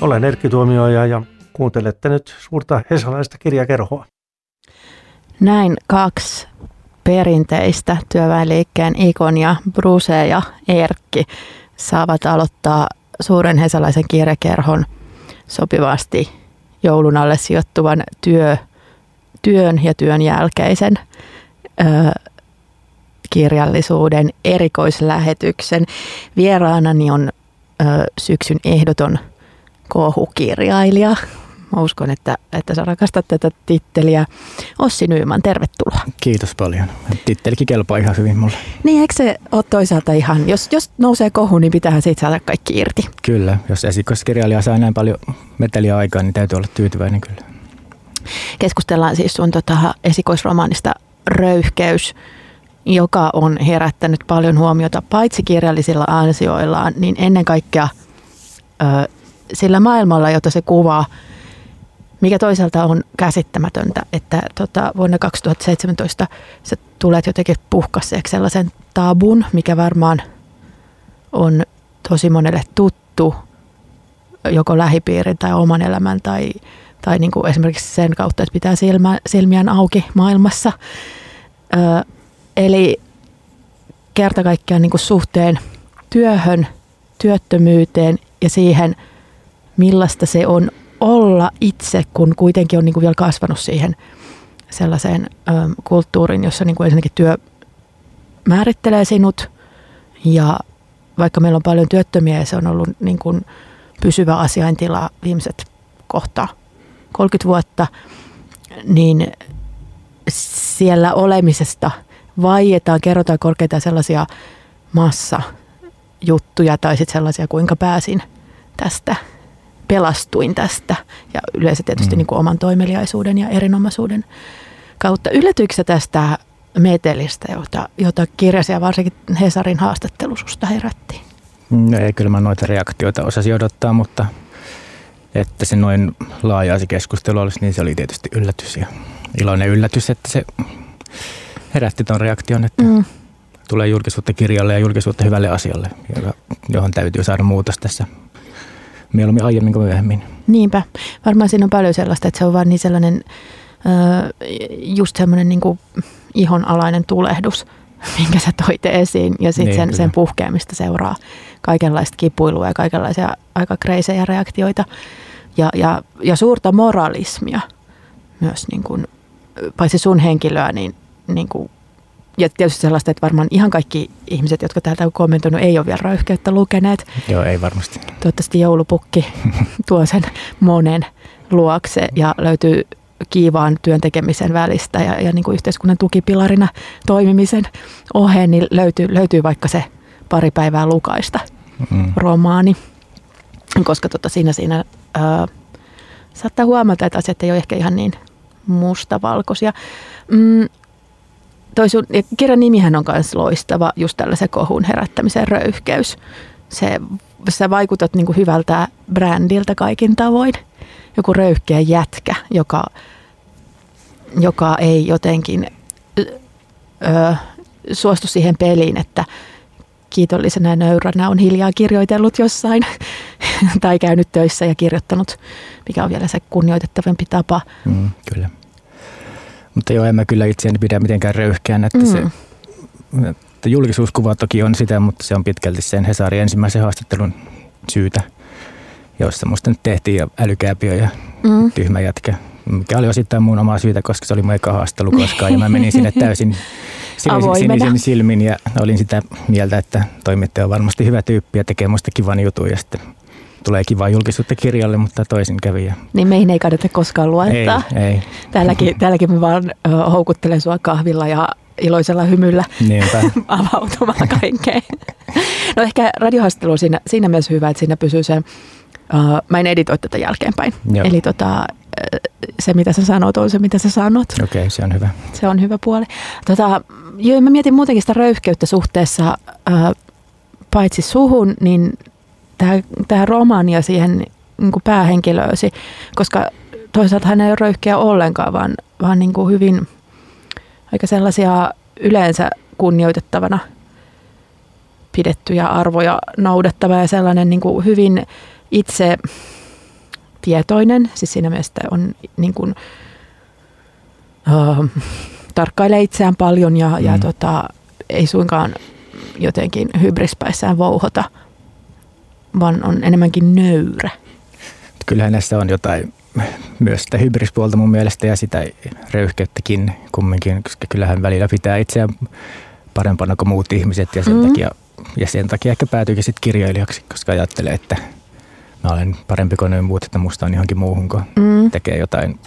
Olen Erkki Tuomioja ja kuuntelette nyt suurta hesalaista kirjakerhoa. Näin kaksi perinteistä työväenliikkeen ikonia, Bruce ja Erkki, saavat aloittaa suuren hesalaisen kirjakerhon sopivasti joulun alle sijoittuvan työ, työn ja työn jälkeisen ö, kirjallisuuden erikoislähetyksen. Vieraanani on ö, syksyn ehdoton kohukirjailija. Mä uskon, että, että sä rakastat tätä titteliä. Ossi Nyyman, tervetuloa. Kiitos paljon. Tittelikin kelpaa ihan hyvin mulle. Niin, eikö se ole toisaalta ihan, jos, jos nousee kohu, niin pitäähän siitä saada kaikki irti. Kyllä, jos esikoiskirjailija saa näin paljon meteliä aikaa, niin täytyy olla tyytyväinen kyllä. Keskustellaan siis sun tota, esikoisromaanista Röyhkeys, joka on herättänyt paljon huomiota paitsi kirjallisilla ansioillaan, niin ennen kaikkea ö, sillä maailmalla, jota se kuvaa, mikä toisaalta on käsittämätöntä, että tota, vuonna 2017 sä tulet jotenkin puhkasseeksi sellaisen tabun, mikä varmaan on tosi monelle tuttu, joko lähipiirin tai oman elämän tai, tai niin kuin esimerkiksi sen kautta, että pitää silmä, silmiään auki maailmassa. Ö, eli kerta kaikkiaan niin kuin suhteen työhön, työttömyyteen ja siihen, millaista se on olla itse, kun kuitenkin on niin kuin vielä kasvanut siihen sellaiseen ö, kulttuuriin, jossa niin kuin ensinnäkin työ määrittelee sinut. Ja vaikka meillä on paljon työttömiä ja se on ollut niin kuin pysyvä asiaintila viimeiset kohta 30 vuotta, niin siellä olemisesta vaietaan, kerrotaan korkeita sellaisia massajuttuja tai sitten sellaisia, kuinka pääsin tästä, pelastuin tästä ja yleensä tietysti mm. niin kuin oman toimeliaisuuden ja erinomaisuuden kautta. Yllätyykö tästä metelistä, jota, jota kirjasi ja varsinkin Hesarin haastattelu susta herättiin? No ei, kyllä mä noita reaktioita osasin odottaa, mutta että se noin laaja se keskustelu olisi, niin se oli tietysti yllätys ja iloinen yllätys, että se herätti tuon reaktion, että mm. tulee julkisuutta kirjalle ja julkisuutta hyvälle asialle, johon täytyy saada muutos tässä mieluummin aiemmin kuin myöhemmin. Niinpä. Varmaan siinä on paljon sellaista, että se on vaan niin sellainen just semmoinen niin ihonalainen tulehdus, minkä sä toit esiin. Ja sitten niin, sen, sen puhkeamista seuraa kaikenlaista kipuilua ja kaikenlaisia aika kreisejä reaktioita. Ja, ja, ja suurta moralismia myös, niin kuin, paitsi sun henkilöä, niin, niin kuin, ja tietysti sellaista, että varmaan ihan kaikki ihmiset, jotka täältä on kommentoinut, ei ole vielä röyhkeyttä lukeneet. Joo, ei varmasti. Toivottavasti joulupukki tuo sen monen luokse ja löytyy kiivaan työn tekemisen välistä ja, ja niin kuin yhteiskunnan tukipilarina toimimisen oheen, niin löytyy, löytyy vaikka se pari päivää lukaista mm. romaani. Koska tota siinä, siinä ää, saattaa huomata, että asiat ei ole ehkä ihan niin mustavalkoisia. Mm, toi sun, ja kirjan nimihän on myös loistava, just tällaisen kohun herättämisen röyhkeys. Se, sä vaikutat niin kuin hyvältä brändiltä kaikin tavoin joku röyhkeä jätkä, joka, joka ei jotenkin ö, suostu siihen peliin, että kiitollisena ja nöyränä on hiljaa kirjoitellut jossain tai käynyt töissä ja kirjoittanut, mikä on vielä se kunnioitettavampi tapa. Mm, kyllä. Mutta joo, en mä kyllä itseäni pidä mitenkään röyhkeän, että mm. se että julkisuuskuva toki on sitä, mutta se on pitkälti sen Hesarin ensimmäisen haastattelun syytä joista musta nyt tehtiin jo älykääpiö ja mm. tyhmä jätkä, mikä oli osittain mun omaa syytä, koska se oli mun eka haastelu koskaan ja mä menin sinne täysin sinisen silmin ja olin sitä mieltä, että toimittaja on varmasti hyvä tyyppi ja tekee musta kivan jutun ja sitten tulee kiva julkisuutta kirjalle, mutta toisin kävi. Ja... Niin meihin ei kannata koskaan luottaa. Ei, ei. Täälläkin, täälläkin mä vaan houkuttelen sua kahvilla ja iloisella hymyllä avautumaan kaikkeen. No ehkä radiohaastattelu on siinä, siinä mielessä hyvä, että siinä pysyy se Uh, mä en editoi tätä jälkeenpäin. Joo. Eli tota, se, mitä sä sanot, on se, mitä sä sanot. Okei, okay, se on hyvä. Se on hyvä puoli. Tota, joo, mä mietin muutenkin sitä röyhkeyttä suhteessa uh, paitsi suhun, niin tähän romaani ja siihen niin kuin päähenkilöösi, koska toisaalta hän ei ole röyhkeä ollenkaan, vaan, vaan niin kuin hyvin aika sellaisia yleensä kunnioitettavana pidettyjä arvoja noudattava ja sellainen niin kuin hyvin itse tietoinen, siis siinä mielessä on niin kuin, uh, tarkkailee itseään paljon ja, mm. ja tota, ei suinkaan jotenkin hybrispäissään vouhota, vaan on enemmänkin nöyrä. Kyllähän näissä on jotain myös sitä hybrispuolta mun mielestä ja sitä röyhkeyttäkin kumminkin, koska kyllähän välillä pitää itseään parempana kuin muut ihmiset ja sen, mm. takia, ja sen takia ehkä päätyykin sitten kirjailijaksi, koska ajattelee, että mä olen parempi kuin ne muut, että musta on johonkin muuhun, kun mm. tekee jotain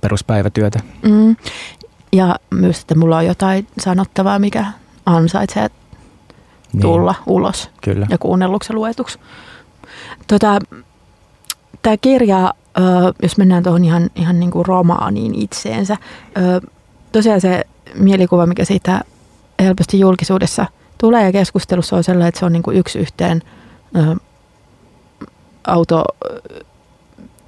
peruspäivätyötä. Mm. Ja myös, että mulla on jotain sanottavaa, mikä ansaitsee. Tulla niin. ulos Kyllä. ja kuunnelluksi ja luetuksi. Tota, Tämä kirja, jos mennään tuohon ihan, ihan niin kuin romaaniin itseensä, tosiaan se mielikuva, mikä siitä helposti julkisuudessa tulee ja keskustelussa on sellainen, että se on niin kuin yksi yhteen auto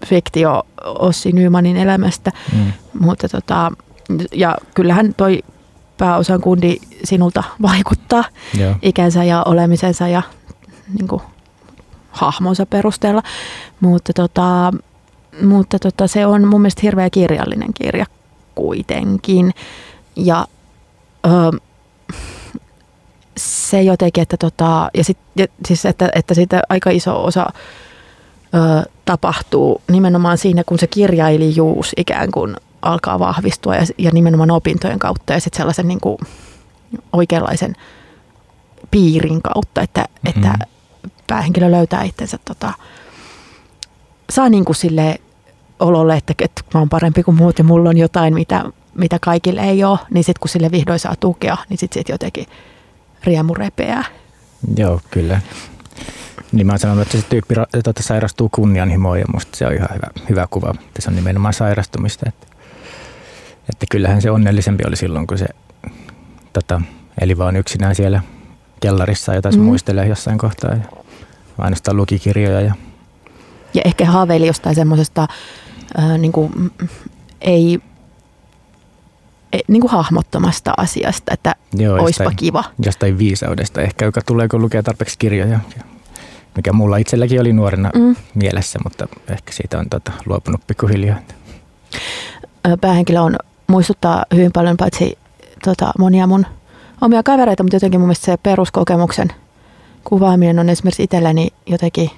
fiktio Ossi Nymanin elämästä, mm. mutta tota, ja kyllähän toi pääosan kundi sinulta vaikuttaa Joo. ikänsä ja olemisensa ja niin kuin, hahmonsa perusteella, mutta, tota, mutta tota, se on mun mielestä hirveä kirjallinen kirja kuitenkin ja ö, se jotenkin, että, tota, ja sit, ja, siis että, että siitä aika iso osa ö, tapahtuu nimenomaan siinä, kun se kirjailijuus ikään kuin alkaa vahvistua ja, ja nimenomaan opintojen kautta ja sitten sellaisen niin kuin oikeanlaisen piirin kautta, että, mm-hmm. että päähenkilö löytää itsensä, tota, saa niin kuin sille ololle, että, että mä oon parempi kuin muut ja mulla on jotain, mitä, mitä kaikille ei ole, niin sitten kun sille vihdoin saa tukea, niin sitten sit jotenkin riemu repeää. Joo, kyllä. Niin mä oon sanonut, että se tyyppi tuota, sairastuu kunnianhimoon ja musta se on ihan hyvä, hyvä kuva. Että se on nimenomaan sairastumista. Että, että kyllähän se onnellisempi oli silloin, kun se tota, eli vaan yksinään siellä kellarissa, jota se mm. muistelee jossain kohtaa. Ja ainoastaan lukikirjoja. Ja, ja ehkä haaveili jostain semmoisesta äh, niin kuin, ei e, niin kuin hahmottomasta asiasta, että Joo, oispa jostain, kiva. Jostain viisaudesta ehkä, joka tulee, kun lukee tarpeeksi kirjoja mikä mulla itselläkin oli nuorena mm. mielessä, mutta ehkä siitä on tota, luopunut pikkuhiljaa. Päähenkilö on muistuttaa hyvin paljon paitsi tota, monia mun omia kavereita, mutta jotenkin mun mielestä se peruskokemuksen kuvaaminen on esimerkiksi itselleni jotenkin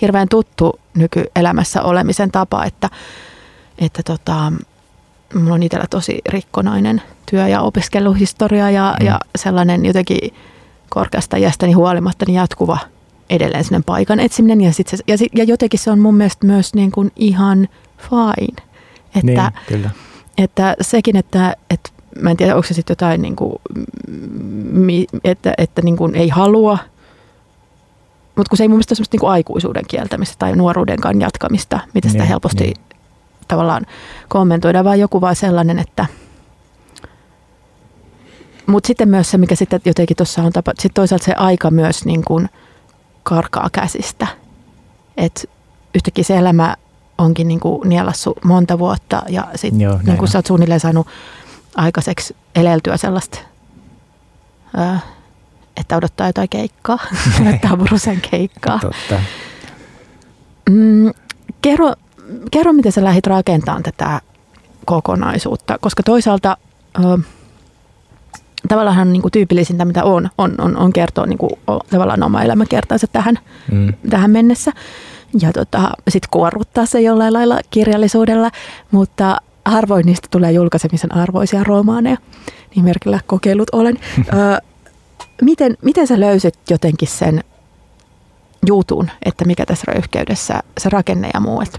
hirveän tuttu nykyelämässä olemisen tapa, että, että tota, mulla on itsellä tosi rikkonainen työ- ja opiskeluhistoria ja, mm. ja sellainen jotenkin korkeasta iästäni huolimatta niin jatkuva – edelleen sinne paikan etsiminen ja, sit se, ja, ja jotenkin se on mun mielestä myös niin kuin ihan fine. Että, niin, kyllä. Että sekin, että, että mä en tiedä, onko se sitten jotain, niin kuin, että, että niin kuin ei halua, mutta kun se ei mun mielestä ole niin kuin aikuisuuden kieltämistä tai nuoruudenkaan jatkamista, mitä sitä niin, helposti niin. tavallaan kommentoidaan, vaan joku vaan sellainen, että mutta sitten myös se, mikä sitten jotenkin tuossa on tapa, sitten toisaalta se aika myös niin kuin – karkaa käsistä. Et yhtäkkiä se elämä onkin niin kuin nielassu monta vuotta ja sitten niin kuin sä oot suunnilleen saanut aikaiseksi eleltyä sellaista, että odottaa jotain keikkaa, odottaa Burusen keikkaa. Totta. Mm, kerro, kerro, miten sä lähdit rakentamaan tätä kokonaisuutta, koska toisaalta tavallaan niin kuin tyypillisintä, mitä on, on, on, on kertoa niin kuin, tavallaan oma elämäkertansa tähän, mm. tähän mennessä. Ja tota, sitten kuorruttaa se jollain lailla kirjallisuudella, mutta harvoin niistä tulee julkaisemisen arvoisia romaaneja. Niin merkillä kokeilut olen. Ö, miten, miten sä löysit jotenkin sen jutun, että mikä tässä röyhkeydessä se rakenne ja muu, että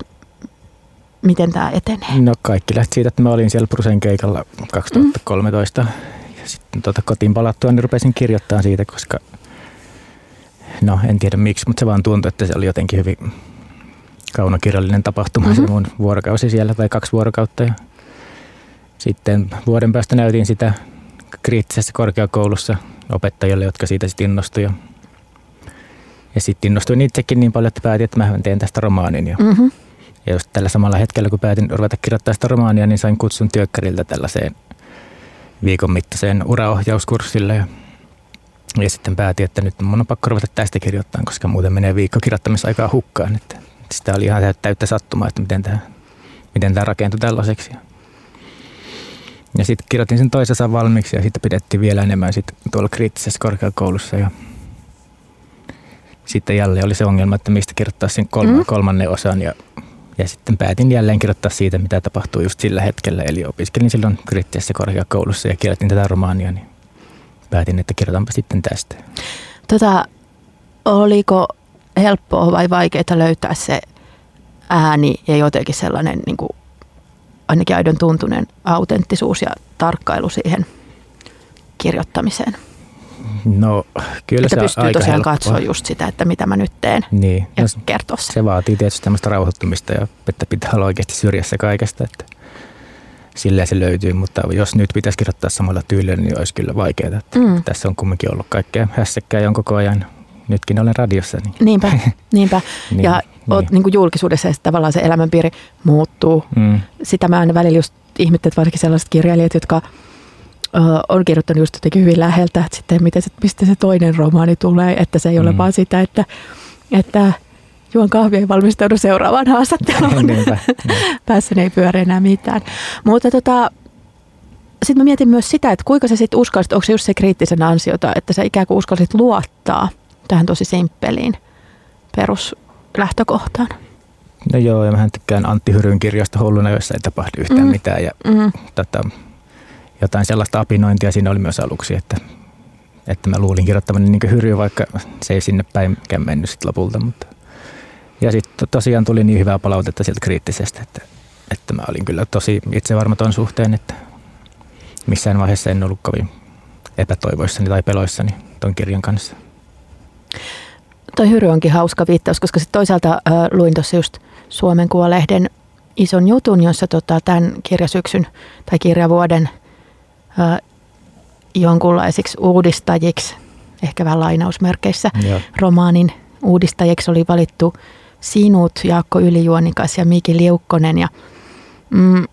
miten tämä etenee? No kaikki lähti siitä, että mä olin siellä Prusen keikalla 2013 mm sitten tota kotiin palattua, niin rupesin kirjoittamaan siitä, koska no en tiedä miksi, mutta se vaan tuntui, että se oli jotenkin hyvin kaunokirjallinen tapahtuma mm-hmm. se mun vuorokausi siellä tai kaksi vuorokautta. Ja sitten vuoden päästä näytin sitä kriittisessä korkeakoulussa opettajille, jotka siitä sitten innostuivat. Ja sitten innostuin itsekin niin paljon, että päätin, että mä teen tästä romaanin. Ja, mm-hmm. ja just tällä samalla hetkellä, kun päätin ruveta kirjoittaa sitä romaania, niin sain kutsun työkkäriltä tällaiseen viikon mittaiseen uraohjauskurssille ja, ja sitten päätin, että nyt mun on pakko ruveta tästä kirjoittamaan, koska muuten menee viikko kirjoittamisaikaa hukkaan. Että sitä oli ihan täyttä sattumaa, että miten tämä, miten tämä rakentui tällaiseksi. Ja sitten kirjoitin sen toisessa valmiiksi ja sitten pidettiin vielä enemmän sit tuolla kriittisessä korkeakoulussa. Ja sitten jälleen oli se ongelma, että mistä kirjoittaa sen kolma, mm. kolmannen osan. Ja, ja sitten päätin jälleen kirjoittaa siitä, mitä tapahtuu just sillä hetkellä. Eli opiskelin silloin kriittisessä korkeakoulussa ja kirjoitin tätä romaania, niin päätin, että kirjoitanpa sitten tästä. Tota, oliko helppoa vai vaikeaa löytää se ääni ja jotenkin sellainen niin kuin ainakin aidon tuntunen autenttisuus ja tarkkailu siihen kirjoittamiseen. No kyllä että se pystyy aika tosiaan helppoa. katsoa just sitä, että mitä mä nyt teen Niin, ja no, kertoa se. se vaatii tietysti tämmöistä rauhoittumista ja että pitää olla oikeasti syrjässä kaikesta, että silleen se löytyy, mutta jos nyt pitäisi kirjoittaa samalla tyylillä, niin olisi kyllä vaikeaa. Mm. Tässä on kumminkin ollut kaikkea hässäkkää ja on koko ajan. Nytkin olen radiossa. Niin, Niinpä, niinpä. Niin, ja oot niin. niin kuin julkisuudessa ja tavallaan se elämänpiiri muuttuu. mm, Sitä mä aina välillä just ihmettelen, että varsinkin sellaiset kirjailijat, jotka on kirjoittanut just jotenkin hyvin läheltä, että sitten miten se, mistä se toinen romaani tulee, että se ei ole Mm. vaan sitä, että, että juon kahvia ja valmistaudu seuraavaan haastatteluun. niinpä. Päässäni ei pyöri enää mitään. Mutta tota, sitten mä mietin myös sitä, että kuinka sä sitten uskallisit, onko se just se kriittisen ansiota, että sä ikään kuin uskallisit luottaa tähän tosi simppeliin peruslähtökohtaan. No joo, ja mähän tykkään Antti Hyryn kirjasta Hulluna, jossa ei tapahdu yhtään Mm. mitään. Ja Mm. tota, jotain sellaista apinointia siinä oli myös aluksi, että, että mä luulin kirjoittamani niin Hyry, vaikka se ei sinne päinkään mennyt sit lopulta. Mutta. Ja sitten tosiaan tuli niin hyvää palautetta sieltä kriittisestä, että, että mä olin kyllä tosi itsevarmaton suhteen, että missään vaiheessa en ollut kovin epätoivoissani tai peloissani ton kirjan kanssa. Toi Hyry onkin hauska viittaus, koska sitten toisaalta äh, luin tuossa just Suomen Kuvalehden ison jutun, jossa tota, tämän kirjasyksyn tai kirjavuoden äh, jonkunlaisiksi uudistajiksi, ehkä vähän lainausmerkeissä, Joo. romaanin uudistajiksi oli valittu sinut, Jaakko Ylijuonikas ja Miki Liukkonen. Ja, mm,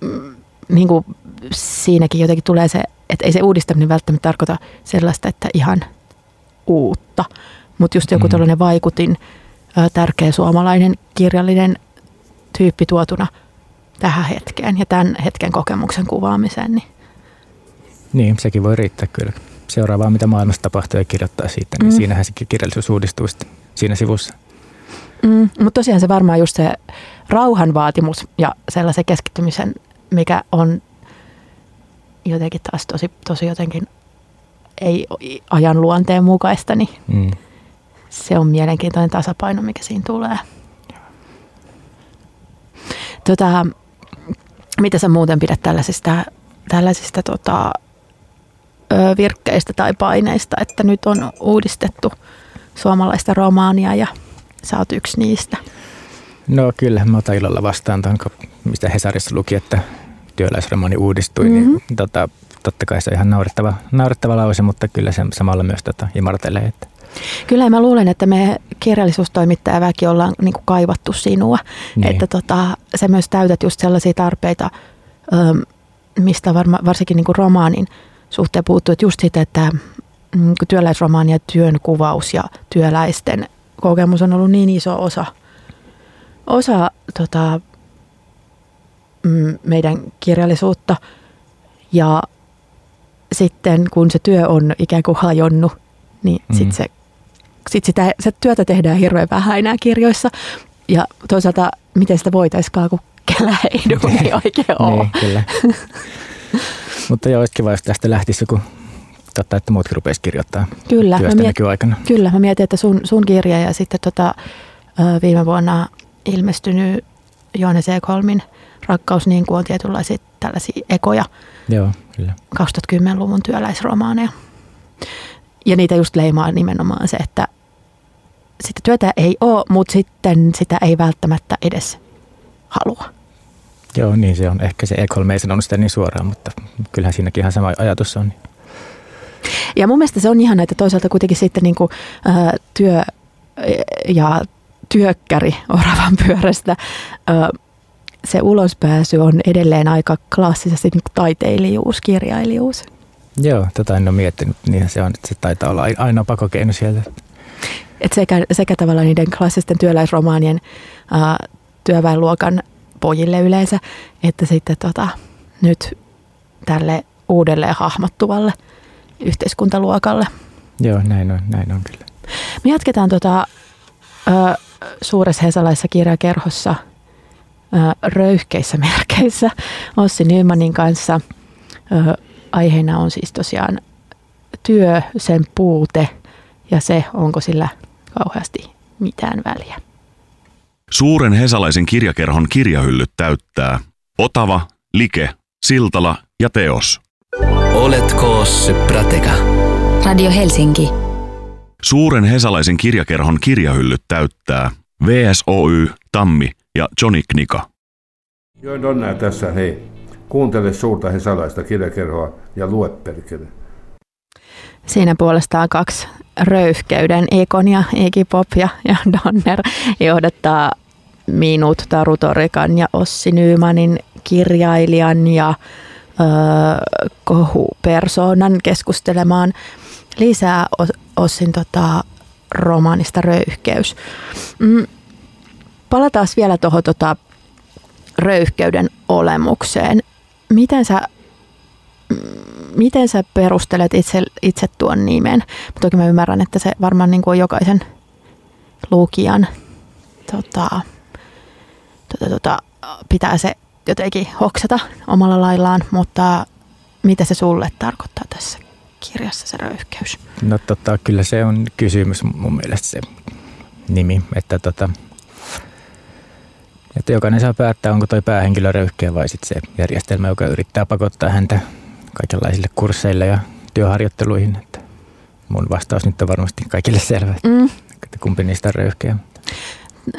mm, niin kuin siinäkin jotenkin tulee se, että ei se uudistaminen välttämättä tarkoita sellaista, että ihan uutta. Mutta just joku Mm. tällainen vaikutin, tärkeä suomalainen kirjallinen tyyppi tuotuna tähän hetkeen ja tämän hetken kokemuksen kuvaamiseen. Niin. Niin, sekin voi riittää kyllä. Seuraavaa, mitä maailmassa tapahtuu ja kirjoittaa siitä, niin Mm. siinähän se kirjallisuus uudistuu siinä sivussa. Mm, mutta tosiaan se varmaan just se rauhan vaatimus ja sellaisen keskittymisen, mikä on jotenkin taas tosi, tosi jotenkin ei ajan luonteen mukaista, niin Mm. se on mielenkiintoinen tasapaino, mikä siinä tulee. Tota, mitä sä muuten pidät tällaisista, tällaisista tota, virkkeistä tai paineista, että nyt on uudistettu suomalaista romaania ja sä oot yksi niistä. No kyllä, mä otan ilolla vastaan tuon, mistä Hesarissa luki, että työläisromani uudistui, Mhm. mm-hmm. niin tota, totta kai se on ihan naurettava, naurettava lause, mutta kyllä se samalla myös tota, imartelee. Että, Kyllä mä luulen, että me kirjallisuustoimittajaväki ollaan niin kuin kaivattu sinua. Niin. Että tota, sä myös täytät just sellaisia tarpeita, mistä varma, varsinkin niin kuin romaanin suhteen puuttuu. Että just sitä, että mm, työläisromaani ja työn kuvaus ja työläisten kokemus on ollut niin iso osa, osa tota, mm, meidän kirjallisuutta. Ja sitten kun se työ on ikään kuin hajonnut, niin mm. Mm. sit se, sit sitä, se työtä tehdään hirveän vähän enää kirjoissa. Ja toisaalta, miten sitä voitaisikaan, kun kellä ei duuni oikein ole. niin, kyllä. mutta joo, olisi kiva, jos tästä lähtisi joku, totta, että muutkin rupeaisi kirjoittaa Kyllä, mä, miet, nykyaikana. kyllä, mä mietin, että sun, sun kirja ja sitten tota, viime vuonna ilmestynyt Johannes Ekholmin Rakkaus niin kuin on tietynlaisia tällaisia ekoja Joo, kyllä. 2010-luvun työläisromaaneja. Ja niitä just leimaa nimenomaan se, että sitä työtä ei ole, mutta sitten sitä ei välttämättä edes halua. Joo, niin se on. Ehkä se Ekholm ei sanonut sitä niin suoraan, mutta kyllähän siinäkin ihan sama ajatus on. Ja mun mielestä se on ihan että toisaalta kuitenkin sitten niin kuin, ää, työ ja työkkäri oravan pyörästä. Ää, se ulospääsy on edelleen aika klassisesti niin taiteilijuus, kirjailijuus. Joo, tota en ole miettinyt. Niinhän se on, että se taitaa olla ai- ainoa pakokeino sieltä. Et sekä, sekä tavallaan niiden klassisten työläisromaanien ää, työväenluokan pojille yleensä, että sitten tota, nyt tälle uudelleen hahmottuvalle yhteiskuntaluokalle. Joo, näin on, näin on kyllä. Me jatketaan tota, ö, suuressa hesalaisessa kirjakerhossa ö, röyhkeissä merkeissä Ossi Nymanin kanssa. Ö, aiheena on siis tosiaan työ, sen puute ja se, onko sillä kauheasti mitään väliä. Suuren hesalaisen kirjakerhon kirjahyllyt täyttää Otava, Like, Siltala ja Teos. Oletko Prateka? Radio Helsinki. Suuren hesalaisen kirjakerhon kirjahyllyt täyttää VSOY, Tammi ja Johnny Knika. Join Donnaa tässä, hei. Kuuntele suurta hesalaista kirjakerhoa ja lue perkele. Siinä puolestaan kaksi röyhkeyden Ekon ja Pop ja, ja Donner johdattaa minut, Taru Torikan ja Ossi Nyymanin kirjailijan ja öö, kohupersoonan keskustelemaan lisää Ossin tota, romaanista Röyhkeys. Mm, palataan vielä tuohon tota, röyhkeyden olemukseen. Miten sä, miten sä perustelet itse, itse tuon nimen? Toki mä ymmärrän, että se varmaan niin kuin on jokaisen lukijan tota, tota, tota, pitää se jotenkin hoksata omalla laillaan, mutta mitä se sulle tarkoittaa tässä kirjassa se röyhkeys? No tota, kyllä se on kysymys mun mielestä se nimi, että tota, että jokainen saa päättää, onko toi päähenkilö röyhkeä vai sitten se järjestelmä, joka yrittää pakottaa häntä kaikenlaisille kursseille ja työharjoitteluihin. Että mun vastaus nyt on varmasti kaikille selvä, mm. että kumpi niistä on röyhkeä.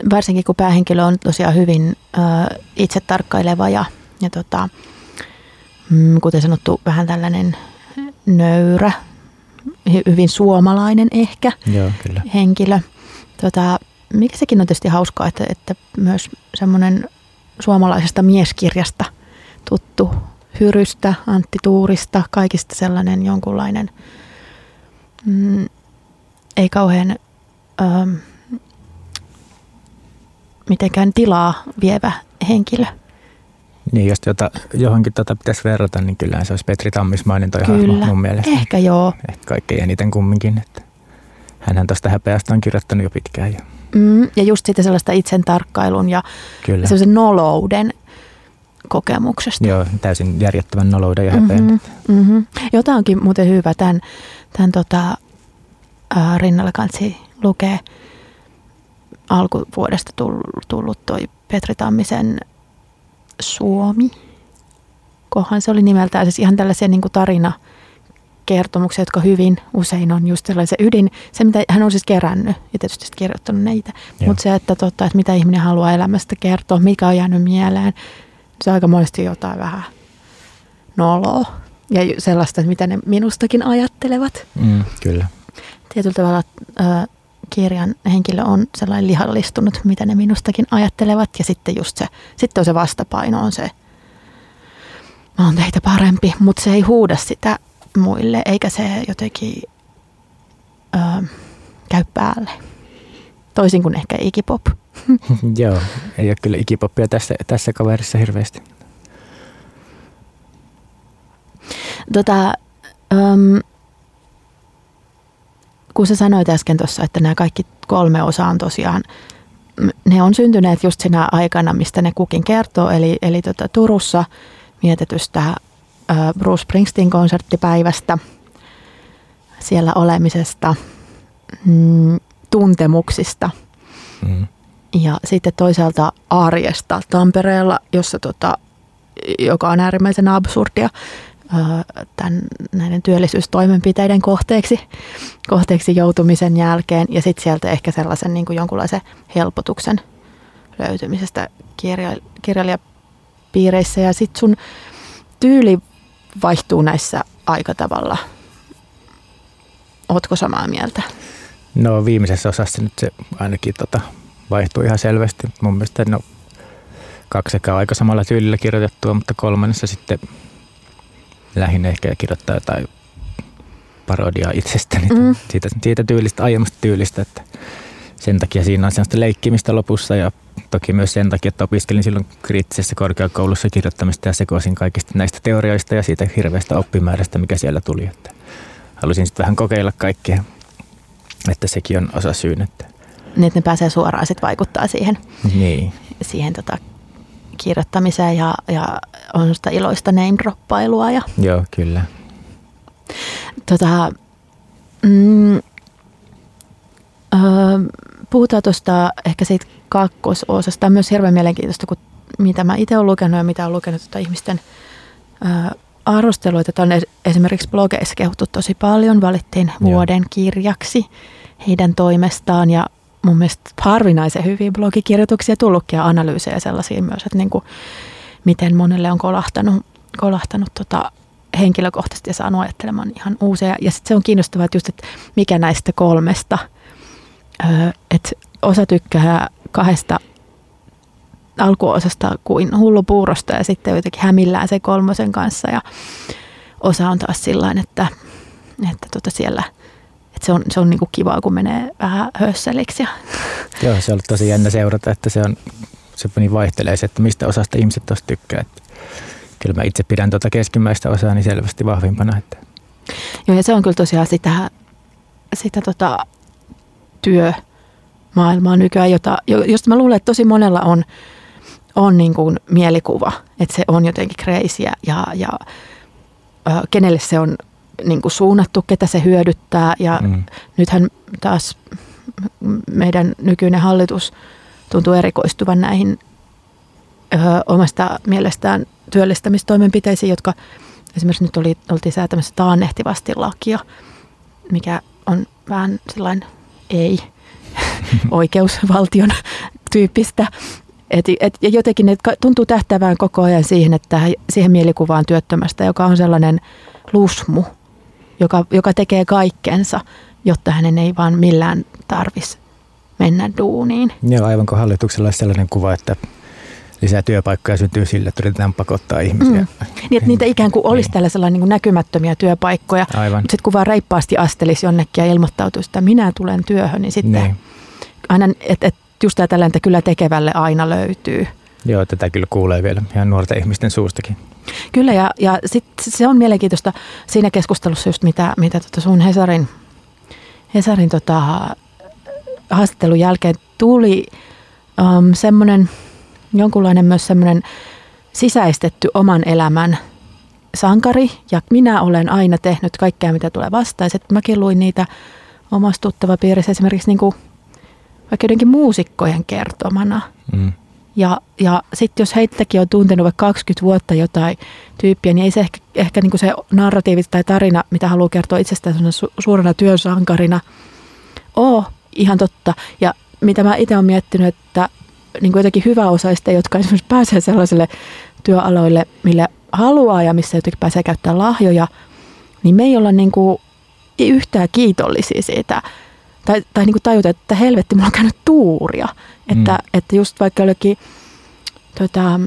Varsinkin kun päähenkilö on tosiaan hyvin ö, itse tarkkaileva ja, ja tota, mm, kuten sanottu, vähän tällainen nöyrä, hyvin suomalainen ehkä Joo, kyllä. henkilö. Tota, mikä sekin on tietysti hauskaa, että, että myös semmoinen suomalaisesta mieskirjasta tuttu Hyrystä, Antti Tuurista, kaikista sellainen jonkunlainen, mm, ei kauhean ähm, mitenkään tilaa vievä henkilö. Niin, jos jota, johonkin tota pitäisi verrata, niin kyllä se olisi Petri Tammismainen toi kyllä, hahmo mun mielestä. ehkä joo. Ehkä kaikkein eniten kumminkin. Että hänhän tuosta häpeästä on kirjoittanut jo pitkään. Ja, mm, ja just sitten sellaista itsen tarkkailun ja kyllä. sellaisen nolouden kokemuksesta. Joo, täysin järjettävän nolouden ja häpeän. Mm-hmm, mm-hmm. Jota onkin muuten hyvä tämän, tämän tota, äh, rinnalla kansi lukee alkuvuodesta tullut, tullut toi Petri Tammisen Suomi. Kohan se oli nimeltään siis ihan tällaisia niin kuin tarina kertomuksia, jotka hyvin usein on just sellainen se ydin, se mitä hän on siis kerännyt ja tietysti kirjoittanut neitä, mutta se, että, totta, että mitä ihminen haluaa elämästä kertoa, mikä on jäänyt mieleen, se on aika monesti jotain vähän noloa ja sellaista, että mitä ne minustakin ajattelevat. Mm, kyllä. Tietyllä tavalla äh, kirjan henkilö on sellainen lihallistunut, mitä ne minustakin ajattelevat. Ja sitten just se, sitten on se vastapaino on se, mä oon teitä parempi, mutta se ei huuda sitä muille, eikä se jotenkin ö, käy päälle. Toisin kuin ehkä ikipop. Joo, ei ole kyllä ikipoppia tässä, tässä kaverissa hirveästi. Tota, um, kun sä sanoit äsken tuossa, että nämä kaikki kolme osaa on tosiaan, ne on syntyneet just sinä aikana, mistä ne kukin kertoo, eli, eli tota Turussa mietitystä Bruce Springsteen konserttipäivästä, siellä olemisesta, mm, tuntemuksista. Mm. ja sitten toisaalta arjesta Tampereella, jossa tota, joka on äärimmäisen absurdia tämän, näiden työllisyystoimenpiteiden kohteeksi, kohteeksi joutumisen jälkeen ja sitten sieltä ehkä sellaisen niin kuin jonkunlaisen helpotuksen löytymisestä kirja, kirjailijapiireissä ja sitten sun tyyli vaihtuu näissä aika tavalla. Ootko samaa mieltä? No viimeisessä osassa nyt se ainakin tota, vaihtuu ihan selvästi. Mun mielestä no, kaksi aika samalla tyylillä kirjoitettua, mutta kolmannessa sitten lähinnä ehkä kirjoittaa jotain parodiaa itsestäni, Mm. siitä, siitä tyylistä, aiemmasta tyylistä, että sen takia siinä on sellaista leikkimistä lopussa ja toki myös sen takia, että opiskelin silloin kriittisessä korkeakoulussa kirjoittamista ja sekoisin kaikista näistä teorioista ja siitä hirveästä oppimäärästä, mikä siellä tuli. Että halusin sitten vähän kokeilla kaikkea, että sekin on osa syyn. Että, Niin, että ne pääsee suoraan sit vaikuttaa siihen, niin, siihen tota, kirjoittamiseen ja, ja on sitä iloista name-droppailua. Ja, joo, kyllä. tota, mm, öö, puhutaan tuosta ehkä siitä kakkososasta. Tämä on myös hirveän mielenkiintoista, kun mitä mä itse olen lukenut ja mitä olen lukenut tota ihmisten öö, arvosteluita. Tämä on es- esimerkiksi blogeissa kehuttu tosi paljon. Valittiin vuoden kirjaksi heidän toimestaan ja mun mielestä harvinaisen hyviä blogikirjoituksia tullutkin ja analyysejä sellaisia myös, että niin kuin, miten monelle on kolahtanut, kolahtanut tota henkilökohtaisesti ja saanut ajattelemaan ihan uusia. Ja sitten se on kiinnostavaa, että just, että mikä näistä kolmesta, että osa tykkää kahdesta alkuosasta kuin hullupuurosta ja sitten jotenkin hämillään se kolmosen kanssa ja osa on taas sillä että, että tota siellä että se on, se on niinku kivaa, kun menee vähän hösseliksi. Joo, se on ollut tosi jännä seurata, että se on se niin vaihtelee se, että mistä osasta ihmiset tuosta tykkää. Että kyllä mä itse pidän tuota keskimmäistä osaa niin selvästi vahvimpana. Että joo, ja se on kyllä tosiaan sitä, sitä tota, työmaailmaa nykyään, jota, jo- josta mä luulen, että tosi monella on, on niin kuin mielikuva, että se on jotenkin kreisiä ja, ja ö, kenelle se on niin kuin suunnattu, ketä se hyödyttää. Ja mm, nythän taas meidän nykyinen hallitus tuntuu erikoistuvan näihin ö, omasta mielestään työllistämistoimenpiteisiin, jotka esimerkiksi nyt oli, oltiin säätämässä taannehtivasti lakia, mikä on vähän sellainen ei oikeusvaltion tyyppistä. Et, et, ja jotenkin ne tuntuu tähtävään koko ajan siihen, että siihen mielikuvaan työttömästä, joka on sellainen lusmu, joka, joka tekee kaikkensa, jotta hänen ei vaan millään tarvitsisi mennä duuniin. joo, aivan kuin hallituksella olisi sellainen kuva, että lisää työpaikkoja syntyy sille, että yritetään pakottaa ihmisiä. Mm. Niin, että niitä ikään kuin olisi Niin. tällaisella niin kuin näkymättömiä työpaikkoja. Aivan. Mutta sitten kun vaan reippaasti astelisi jonnekin ja ilmoittautuisi, että minä tulen työhön, niin sitten Niin. aina, että et just tällainen, että kyllä tekevälle aina löytyy. Joo, tätä kyllä kuulee vielä ihan nuorten ihmisten suustakin. Kyllä, ja, ja sit se on mielenkiintoista siinä keskustelussa just mitä, mitä tota sun Hesarin, Hesarin tota, haastattelun jälkeen tuli um, semmoinen, jonkunlainen myös semmoinen sisäistetty oman elämän sankari, ja minä olen aina tehnyt kaikkea, mitä tulee vastaan. Sitten mäkin luin niitä omassa tuttavapiirissä esimerkiksi niin kuin, vaikka jotenkin muusikkojen kertomana. Mm. Ja, ja sitten jos heittäkin on tuntenut vaikka 20 vuotta jotain tyyppiä, niin ei se ehkä, ehkä niin se narratiivi tai tarina, mitä haluaa kertoa itsestään su- suurena työsankarina, ole ihan totta. Ja mitä mä itse olen miettinyt, että niin kuin jotenkin hyväosaisten, jotka esimerkiksi pääsee sellaiselle työaloille, mille haluaa ja missä jotenkin pääsee käyttämään lahjoja, niin me ei olla niin kuin yhtään kiitollisia siitä. Tai, tai niin kuin tajuta, että helvetti, mulla on käynyt tuuria. Että, Mm. että just vaikka jollekin, tota,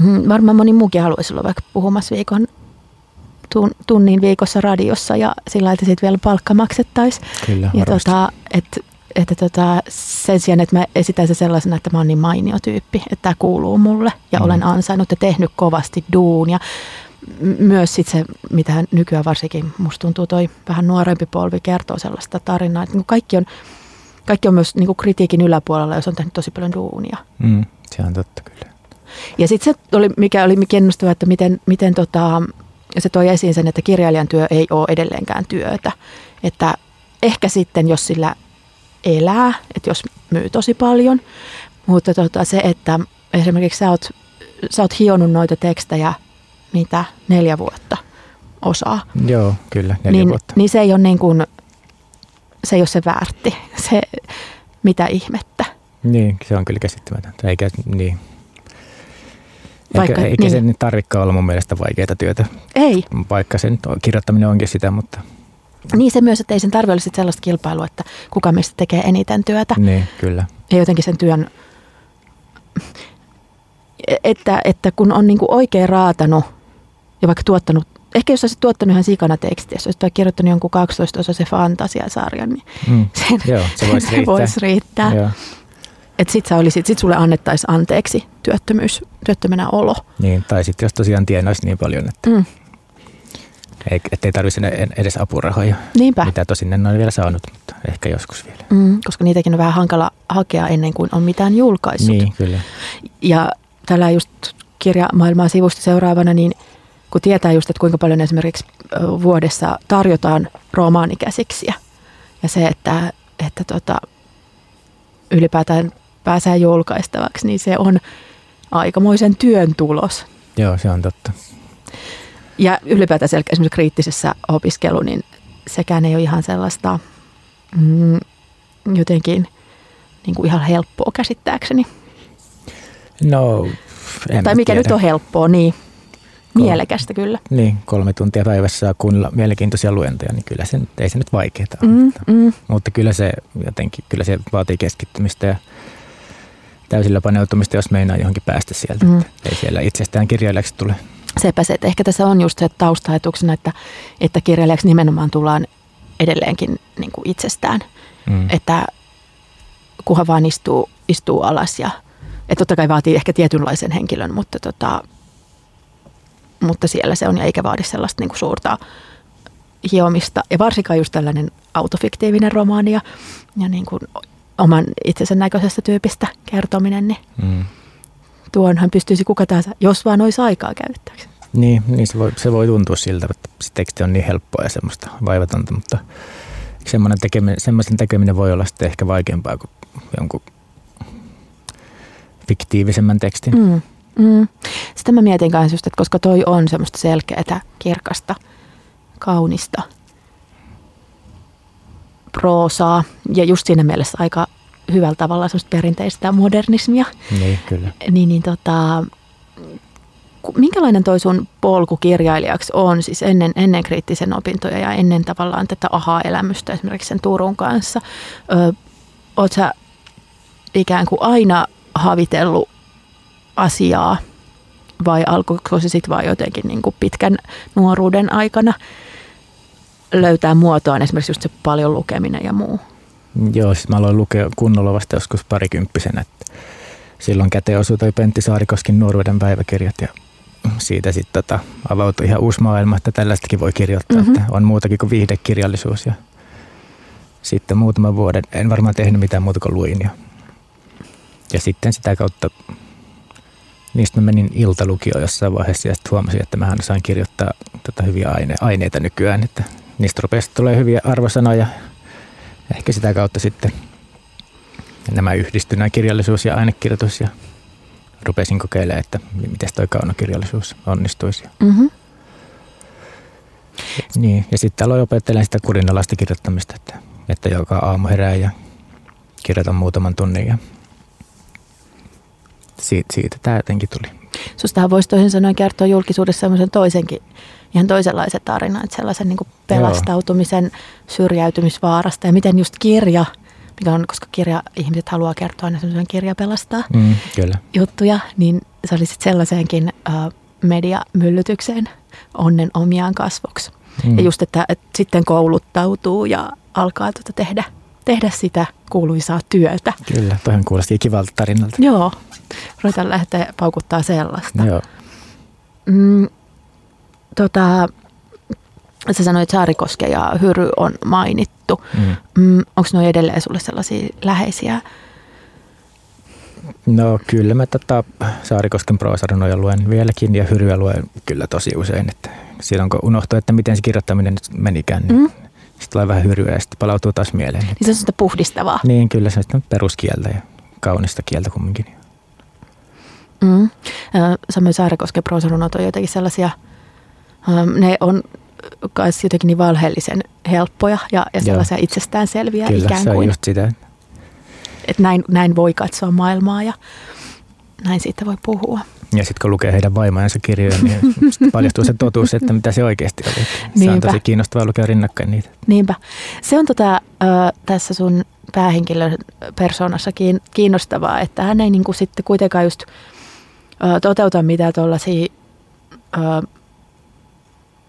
mm, varmaan moni muukin haluaisi olla vaikka puhumassa viikon tun- tunnin viikossa radiossa ja sillä lailla, että siitä vielä palkka maksettaisiin. Kyllä, Ja varmasti. tota, että että tota, sen sijaan, että mä esitän se sellaisena, että mä oon niin mainio tyyppi, että tämä kuuluu mulle ja Mm. olen ansainnut ja tehnyt kovasti duunia. Myös sit se, mitä nykyään varsinkin musta tuntuu toi vähän nuorempi polvi kertoo sellaista tarinaa, että niinku kaikki on, kaikki on myös niinku kritiikin yläpuolella, jos on tehnyt tosi paljon duunia. Mm, se on totta kyllä. Ja sitten se oli, mikä oli kiinnostavaa, että miten, miten tota, se toi esiin sen, että kirjailijan työ ei ole edelleenkään työtä. Että ehkä sitten, jos sillä elää, että jos myy tosi paljon, mutta tota, se, että esimerkiksi sä oot, sä oot hionut noita tekstejä, mitä neljä vuotta osaa, Joo, kyllä, neljä niin, vuotta. niin se ei ole niin kuin, se ei ole se väärti, se mitä ihmettä. Niin, se on kyllä käsittämätöntä. Eikä, niin. Vaikka- eikä, eikä niin. se nyt tarvikaan olla mun mielestä vaikeaa työtä, Ei, vaikka sen kirjoittaminen onkin sitä, mutta niin se myös, että ei sen tarvitse olla sit sellaista kilpailua, että kuka meistä tekee eniten työtä. niin, kyllä. ja jotenkin sen työn, että, että kun on niin kuin oikein raatanut ja vaikka tuottanut ehkä jos olisit tuottanut ihan sikana tekstiä, jos olisit kirjoittanut jonkun 12 se fantasiasarjan, niin Mm. sen Joo, se voisi riittää. voisi riittää. Joo. Että sit, sä olisit, sit sulle annettaisiin anteeksi työttömyys, työttömänä olo. Niin, tai sitten jos tosiaan tienaisi niin paljon, että Mm. ei, ettei tarvitsisi ne- edes apurahoja, Niinpä. mitä tosin en ole vielä saanut, mutta ehkä joskus vielä. Mm, koska niitäkin on vähän hankala hakea ennen kuin on mitään julkaissut. Niin, kyllä. Ja tällä just kirjamaailmaa sivusta seuraavana, niin kun tietää just, että kuinka paljon esimerkiksi vuodessa tarjotaan romaanikäsiksiä ja se, että, että tota, ylipäätään pääsee julkaistavaksi, niin se on aikamoisen työn tulos. Joo, se on totta. Ja ylipäätään esimerkiksi kriittisessä opiskelu, niin sekään ei ole ihan sellaista mm, jotenkin niin kuin ihan helppoa käsittääkseni. No, en tai mikä tiedä. nyt on helppoa, niin mielekästä kyllä. Niin, kolme tuntia päivässä saa kuunnella mielenkiintoisia luentoja, niin kyllä se nyt, ei se nyt vaikeaa. Mm, mm. Mutta kyllä se jotenkin, kyllä se vaatii keskittymistä ja täysillä paneutumista, jos meinaa johonkin päästä sieltä. Mm. Mm. Ei siellä itsestään kirjailijaksi tule. Sepä se, että ehkä tässä on just se taustaajatuksena, että, että kirjailijaksi nimenomaan tullaan edelleenkin niin kuin itsestään. Mm. Että kunhan vaan istuu, istuu alas ja että totta kai vaatii ehkä tietynlaisen henkilön, mutta, tota, mutta siellä se on ja eikä vaadi sellaista niin kuin suurta hiomista. Ja varsinkaan just tällainen autofiktiivinen romaani ja, ja niin kuin oman itsensä näköisestä tyypistä kertominen, niin Mm. tuonhan pystyisi kuka tahansa, jos vaan olisi aikaa käyttääkseen. Niin, niin se, voi, se voi tuntua siltä, että se teksti on niin helppoa ja semmoista vaivatonta, mutta semmoinen tekeminen, semmoisen tekeminen voi olla sitten ehkä vaikeampaa kuin jonkun fiktiivisemmän tekstin. Mm. Mm. Sitä mä mietin kanssa just, että koska toi on semmoista selkeätä, kirkasta, kaunista proosaa ja just siinä mielessä aika hyvällä tavalla semmoista perinteistä modernismia, Niin, kyllä. niin, niin tota, minkälainen toi sun polku kirjailijaksi on siis ennen, ennen kriittisen opintoja ja ennen tavallaan tätä aha-elämystä esimerkiksi sen Turun kanssa? Ö, oot sä ikään kuin aina havitellut asiaa vai alkoiko se sitten vaan jotenkin niin kuin pitkän nuoruuden aikana löytää muotoaan esimerkiksi just se paljon lukeminen ja muu? Joo, siis mä aloin lukea kunnolla vasta joskus parikymppisenä. Että silloin käteen osui toi Pentti Saarikoskin nuoruuden päiväkirjat ja siitä sitten tota, avautui ihan uusi maailma, että tällaistakin voi kirjoittaa, Mhm. mm-hmm. että on muutakin kuin viihdekirjallisuus. Ja sitten muutaman vuoden en varmaan tehnyt mitään muuta kuin luin. Ja, ja sitten sitä kautta, niistä mä menin iltalukioon jossain vaiheessa ja sitten huomasin, että mä osaan kirjoittaa tota hyviä aine- aineita nykyään, että niistä rupesi tulee hyviä arvosanoja. Ehkä sitä kautta sitten nämä yhdistyi, nämä kirjallisuus ja ainekirjoitus ja rupesin kokeilemaan, että miten toi kaunokirjallisuus onnistuisi. Mm-hmm. Niin, ja sitten aloin opettelemaan sitä kurinalaista kirjoittamista, että, että joka aamu herää ja kirjoitan muutaman tunnin ja siitä, siitä tämä jotenkin tuli. Sustahan voisi toisin sanoen kertoa julkisuudessa semmoisen toisenkin, ihan toisenlaisen tarinan, että sellaisen niin pelastautumisen syrjäytymisvaarasta ja miten just kirja, mikä on, koska kirja, ihmiset haluaa kertoa aina semmoisen kirja pelastaa Mm, kyllä. juttuja, niin sä olisit sellaiseenkin äh, mediamyllytykseen onnen omiaan kasvoksi. Mm. Ja just, että, että sitten kouluttautuu ja alkaa tuota tehdä, tehdä sitä kuuluisaa työtä. Kyllä, toihan kuulosti kivalta tarinalta. Joo, ruvetaan lähteä paukuttaa sellaista. Joo. Mm, tota, sä sanoit, että Saarikoske ja Hyry on mainittu. Mm. Mm, Onko nuo edelleen sulle sellaisia läheisiä? No kyllä mä tota Saarikosken proosarunoja luen vieläkin ja Hyryä luen kyllä tosi usein. Että silloin kun unohtuu, että miten se kirjoittaminen nyt menikään, niin Mm. Sitten tulee vähän hyryä ja sitten palautuu taas mieleen. Niin se on sitä puhdistavaa. Niin kyllä se on peruskieltä ja kaunista kieltä kumminkin. Mm. Samoin Saarikosken proosarunot on jotenkin sellaisia, ne on myös jotenkin niin valheellisen helppoja ja, ja Joo. sellaisia itsestäänselviä Kyllä ikään se on kuin. just sitä. Että näin, näin voi katsoa maailmaa ja näin siitä voi puhua. Ja sitten kun lukee heidän vaimojensa kirjoja, niin paljastuu se totuus, että mitä se oikeasti oli. Se on Niinpä. tosi kiinnostavaa lukea rinnakkain niitä. Niinpä. Se on tota, ö, tässä sun päähenkilön persoonassa kiin- kiinnostavaa, että hän ei niinku sitten kuitenkaan just ö, toteuta mitään tuollaisia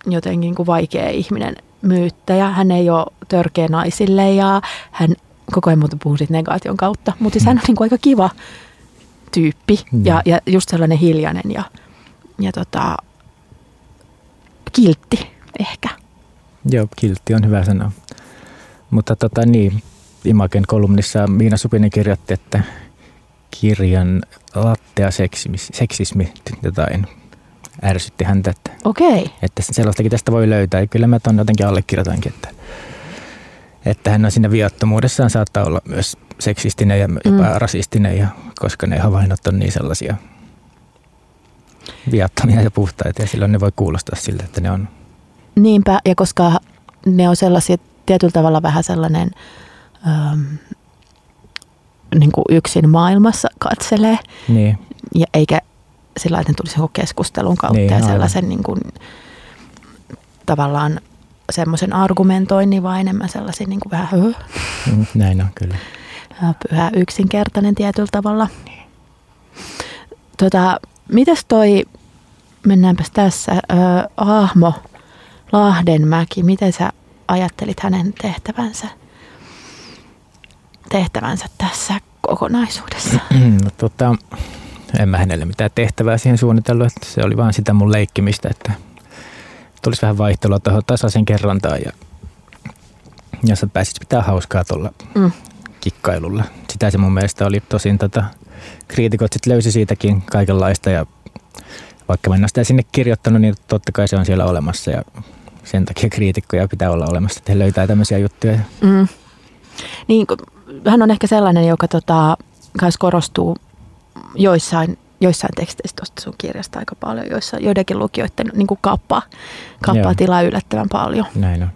jotenkin niin kuin vaikea ihminen myyttäjä. Hän ei ole törkeä naisille ja hän koko ajan muuta puhuu siitä negaation kautta. Mutta siis hän on niin kuin aika kiva tyyppi Mm. ja, ja just sellainen hiljainen ja, ja tota, kiltti ehkä. Joo, kiltti on hyvä sana. Mutta tota niin, Imagen kolumnissa Miina Supinen kirjoitti, että kirjan lattea seksismi, seksismi jotain ärsytti häntä, että, Okei. että sellaistakin tästä voi löytää. Ja kyllä mä ton jotenkin allekirjoitankin, että, että hän on siinä viattomuudessaan saattaa olla myös seksistinen ja jopa Mm. rasistinen, ja, koska ne havainnot on niin sellaisia viattomia ja puhtaita ja silloin ne voi kuulostaa siltä, että ne on Niinpä, ja koska ne on sellaisia tietyllä tavalla vähän sellainen ähm, niin kuin yksin maailmassa katselee, niin, ja eikä sillä että ne tulisi keskustelun kautta Niin, ja aivan. sellaisen niin kuin, tavallaan semmoisen argumentoinnin, vaan enemmän sellaisia niin kuin vähän höh, mm, näin on kyllä. pyhä yksinkertainen tietyllä tavalla. Tota, mitäs toi, mennäänpäs tässä, ö, Ahmo Lahdenmäki, miten sä ajattelit hänen tehtävänsä, tehtävänsä tässä kokonaisuudessa? No, tota, en mä hänelle mitään tehtävää siihen suunnitellut, että se oli vaan sitä mun leikkimistä, että tulisi vähän vaihtelua tuohon tasaisen kerrantaan ja ja sä pääsit pitää hauskaa tuolla Mm. kikkailulla. Sitä se mun mielestä oli tosin tota, kriitikot sit löysi siitäkin kaikenlaista ja vaikka mä en ole sitä sinne kirjoittanut, niin totta kai se on siellä olemassa ja sen takia kriitikkoja pitää olla olemassa, että he löytää tämmöisiä juttuja. Mm. Niin, hän on ehkä sellainen, joka tota, kans korostuu joissain, joissain teksteissä tuosta sun kirjasta aika paljon, joissa joidenkin lukijoiden niin kuin kappaa, kappaa Joo. tilaa yllättävän paljon. Näin on.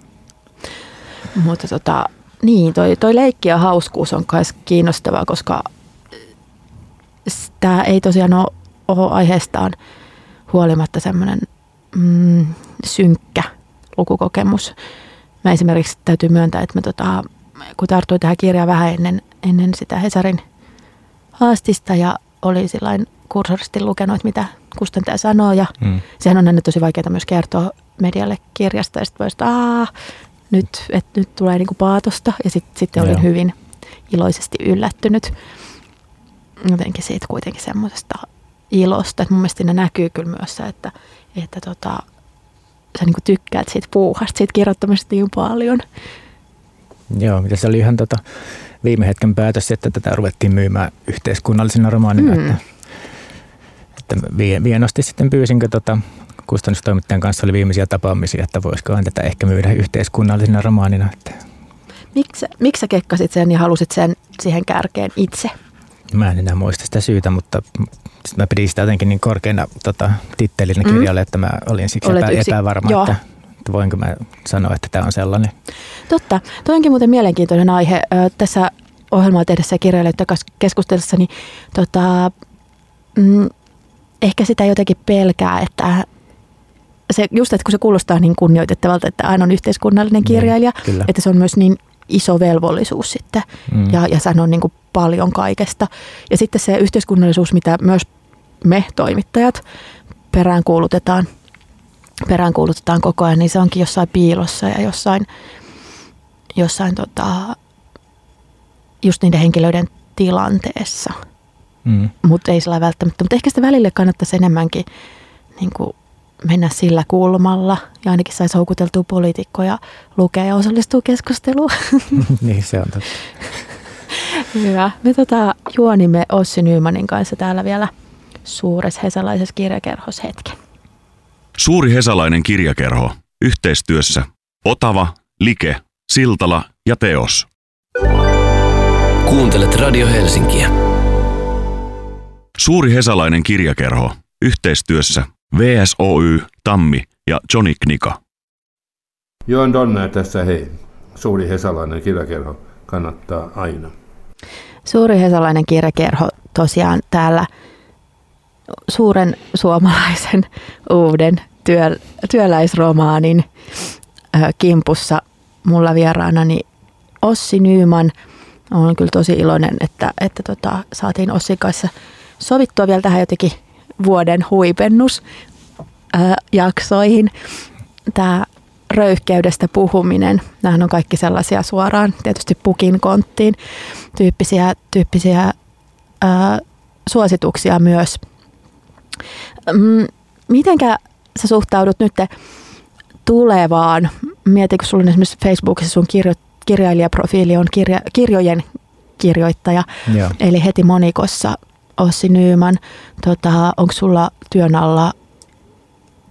Mutta tota, niin, toi, toi leikki ja hauskuus on myös kiinnostavaa, koska tämä ei tosiaan ole, ole aiheestaan huolimatta semmoinen mm, synkkä lukukokemus. Mä esimerkiksi täytyy myöntää, että mä tota, kun tartuin tähän kirjaan vähän ennen, ennen sitä Hesarin haastista ja oli sillain kursoristi lukenut, että mitä kustantaja sanoo ja Mm. sehän on aina tosi vaikeaa myös kertoa medialle kirjasta ja sitten voi että nyt, että nyt tulee niinku paatosta ja sitten sit olin Joo. hyvin iloisesti yllättynyt jotenkin siitä kuitenkin semmoisesta ilosta, että mun mielestä siinä näkyy kyllä myös se, että, että tota, sä niinku tykkäät siitä puuhasta, siitä kirjoittamisesta niin paljon. Joo, mitä se oli ihan tota, viime hetken päätös, että tätä ruvettiin myymään yhteiskunnallisena romaanina. Mm. Mm. Että, että vie- vienosti sitten pyysinkö tota, kustannustoimittajan kanssa oli viimeisiä tapaamisia, että voisikohan tätä ehkä myydä yhteiskunnallisena romaanina. Että Miksi, miksi sä kekkasit sen ja halusit sen siihen kärkeen itse? mä en enää muista sitä syytä, mutta mä pidin sitä jotenkin niin korkeana tota, tittelinä Mm. kirjalle, että mä olin siksi Olet epä, yksi- epävarma, joo. että, että voinko mä sanoa, että tämä on sellainen. Totta. Toi onkin muuten mielenkiintoinen aihe. Tässä ohjelmaa tehdessä ja kirjailijoiden kanssa keskustellessa, niin tota, mm, ehkä sitä jotenkin pelkää, että se, just, että kun se kuulostaa niin kunnioitettavalta, että aina on yhteiskunnallinen kirjailija, Niin, kyllä. että se on myös niin iso velvollisuus sitten Mm. ja, ja sanoo niin kuin paljon kaikesta. Ja sitten se yhteiskunnallisuus, mitä myös me toimittajat peräänkuulutetaan, peräänkuulutetaan koko ajan, niin se onkin jossain piilossa ja jossain, jossain tota, just niiden henkilöiden tilanteessa. Mm. Mutta ei sillä välttämättä. Mutta ehkä sitä välille kannattaisi enemmänkin niin kuin mennä sillä kulmalla ja ainakin saisi houkuteltua poliitikkoja lukea ja osallistua keskusteluun. niin se on totta. Hyvä. Me tota, juonimme Ossi Nymanin kanssa täällä vielä suuressa hesalaisessa kirjakerhossa hetken. Suuri hesalainen kirjakerho. Yhteistyössä Otava, Like, Siltala ja Teos. Kuuntelet Radio Helsinkiä. Suuri hesalainen kirjakerho. Yhteistyössä VSOY, Tammi ja Johnny Knika. Joen Donna tässä hei. Suuri hesalainen kirjakerho kannattaa aina. Suuri hesalainen kirjakerho tosiaan täällä suuren suomalaisen uuden työ, työläisromaanin kimpussa mulla vieraanani Ossi Nyyman. Olen kyllä tosi iloinen, että, että tota, saatiin Ossin kanssa sovittua vielä tähän jotenkin vuoden huipennus ö, jaksoihin. tämä röyhkeydestä puhuminen, nämähän on kaikki sellaisia suoraan tietysti pukin konttiin tyyppisiä, tyyppisiä ää, suosituksia myös. Mm, mitenkä sä suhtaudut nyt tulevaan? Mieti, kun sulla on esimerkiksi Facebookissa sun kirjo, kirjailijaprofiili on kirja, kirjojen kirjoittaja, Joo. eli heti monikossa Ossi Nyyman. Tota, onko sulla työn alla,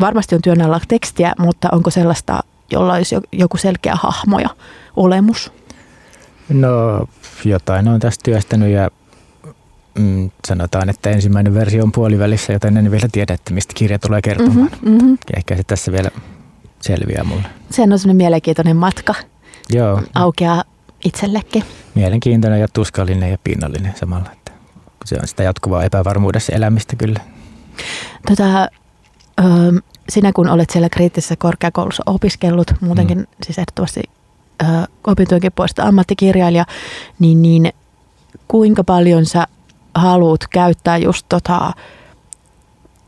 varmasti on työn alla tekstiä, mutta onko sellaista, jolla olisi jo- joku selkeä hahmo ja olemus? No jotain on tästä työstänyt ja mm, sanotaan, että ensimmäinen versio on puolivälissä, joten en vielä tiedä, että mistä kirja tulee kertomaan. Mhm, mhm. Ja ehkä se tässä vielä selviää mulle. Sehän on sellainen mielenkiintoinen matka, Joo, aukeaa itsellekin. mielenkiintoinen ja tuskallinen ja pinnallinen samalla. Että se on sitä jatkuvaa epävarmuudessa elämistä kyllä. Tota, ö, sinä kun olet siellä kriittisessä korkeakoulussa opiskellut, muutenkin mm. siis ehdottomasti ö, opintojenkin puolesta ammattikirjailija, niin, niin kuinka paljon sä haluat käyttää just tota,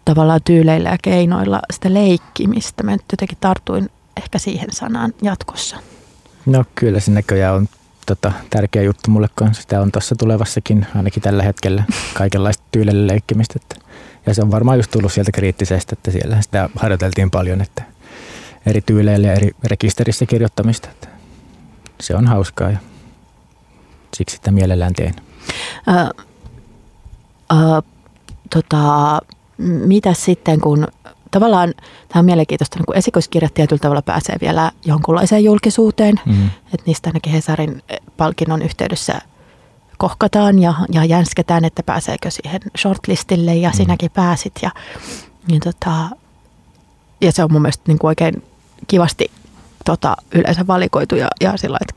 tavallaan tyyleillä ja keinoilla sitä leikkimistä? Mä nyt jotenkin tartuin ehkä siihen sanaan jatkossa. No kyllä se näköjään on tota, tärkeä juttu mulle kanssa. Sitä on tuossa tulevassakin, ainakin tällä hetkellä, kaikenlaista tyylillä leikkimistä. Että, ja se on varmaan just tullut sieltä kriittisestä, että siellä sitä harjoiteltiin paljon, että eri tyyleillä ja eri rekisterissä kirjoittamista. Että se on hauskaa ja siksi sitä mielellään teen. Ö, ö, tota, mitä sitten, kun tavallaan tämä on mielenkiintoista, niin kun esikoiskirjat tietyllä tavalla pääsee vielä jonkunlaiseen julkisuuteen, Mm. että niistä ainakin Hesarin eh, palkinnon yhteydessä kohkataan ja, ja jänsketään, että pääseekö siihen shortlistille ja Mm. sinäkin pääsit. Ja, ja, tota, ja se on mun mielestä niin kuin oikein kivasti tota, yleensä valikoitu ja, ja sillä että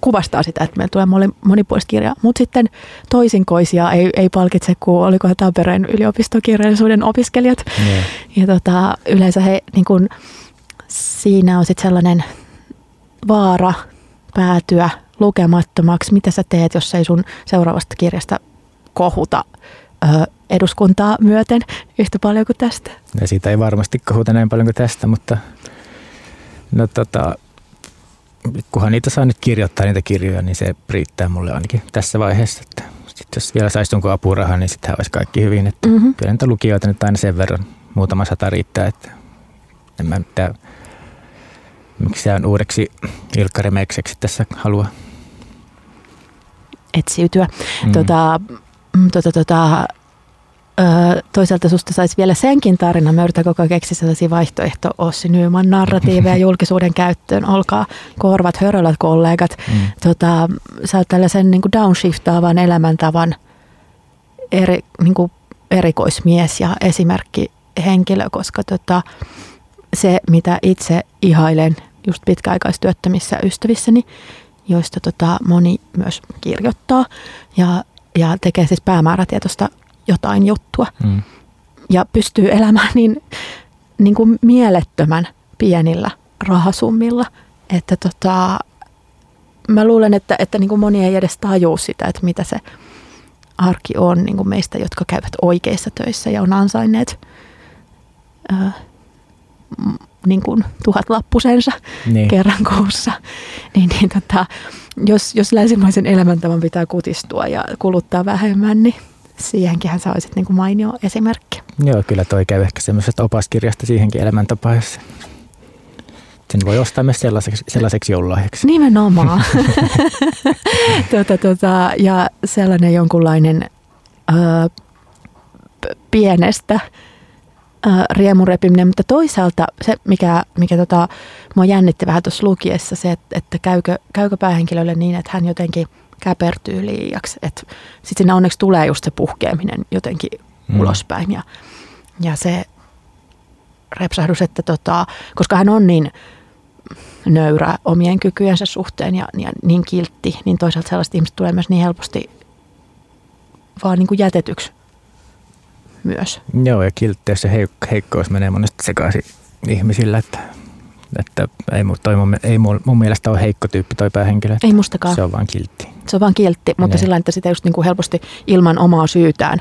kuvastaa sitä, että meillä tulee moni- monipuolista kirjaa. Mutta sitten toisinkoisia ei, ei palkitse kuin olikohan Tampereen yliopistokirjallisuuden opiskelijat. Yeah. Ja tota, yleensä he, niin kun, siinä on sitten sellainen vaara päätyä lukemattomaksi. Mitä sä teet, jos ei sun seuraavasta kirjasta kohuta ö, eduskuntaa myöten yhtä paljon kuin tästä? Ja siitä ei varmasti kohuta näin paljon kuin tästä, mutta no tota, kunhan niitä saa nyt kirjoittaa niitä kirjoja, niin se riittää mulle ainakin tässä vaiheessa. Että sit jos vielä saisi jonkun apurahaa, niin sittenhän olisi kaikki hyvin. Että Mhm. Kyllä niitä lukijoita nyt aina sen verran, muutama sata riittää, että en mä mitään, miksi on uudeksi Ilkka Remekseksi tässä halua. Etsiytyä. Mm. Tota, mm, tota, tota, ö, toisaalta susta saisi vielä senkin tarina. Mä yritän koko ajan keksiä sellaisia vaihtoehto Ossi Nyman narratiiveja julkisuuden käyttöön. Olkaa korvat, hörölät kollegat. Mm. Tota, sä oot tällaisen niin kuin downshiftaavan elämäntavan eri, niin kuin erikoismies ja esimerkki henkilö, koska tota, se, mitä itse ihailen just pitkäaikaistyöttömissä ystävissäni, joista tota, moni myös kirjoittaa ja, ja tekee siis päämäärätietoista jotain juttua Mm. ja pystyy elämään niin, niin kuin mielettömän pienillä rahasummilla, että tota, mä luulen, että, että niin kuin moni ei edes tajua sitä, että mitä se arki on niin kuin meistä, jotka käyvät oikeissa töissä ja on ansainneet ää, m- niin kuin tuhat lappusensa Niin. kerran kuussa. Niin, niin tota, jos, jos länsimaisen elämäntavan pitää kutistua ja kuluttaa vähemmän, niin siihenkin sä olisit niin kuin mainio esimerkki. Joo, kyllä toi käy ehkä semmoisesta opaskirjasta siihenkin elämäntapaan. jos Sen voi ostaa myös sellaiseksi, sellaiseksi joululahjaksi. Nimenomaan. tota, tota, ja sellainen jonkunlainen ö, pienestä ö, riemurepiminen, mutta toisaalta se, mikä, mikä tota, mua jännitti vähän tuossa lukiessa, se, että, että käykö, käykö päähenkilölle niin, että hän jotenkin käpertyy liiaksi. Sitten siinä onneksi tulee just se puhkeaminen jotenkin Mm. mm. ulospäin ja, ja se repsahdus, että tota, koska hän on niin nöyrä omien kykyjensä suhteen ja, ja niin kiltti, niin toisaalta sellaiset ihmiset tulee myös niin helposti vaan niin kuin jätetyksi myös. Joo, ja kiltteys ja heik- heikkous menee monesti sekaisin ihmisillä, että, että ei, toi mun, ei mun, mun mielestä ole heikko tyyppi toi päähenkilö. Ei mustakaan. Se on vaan kiltti. Se on vaan kiltti, mutta Niin. sillä että sitä just niin kuin helposti ilman omaa syytään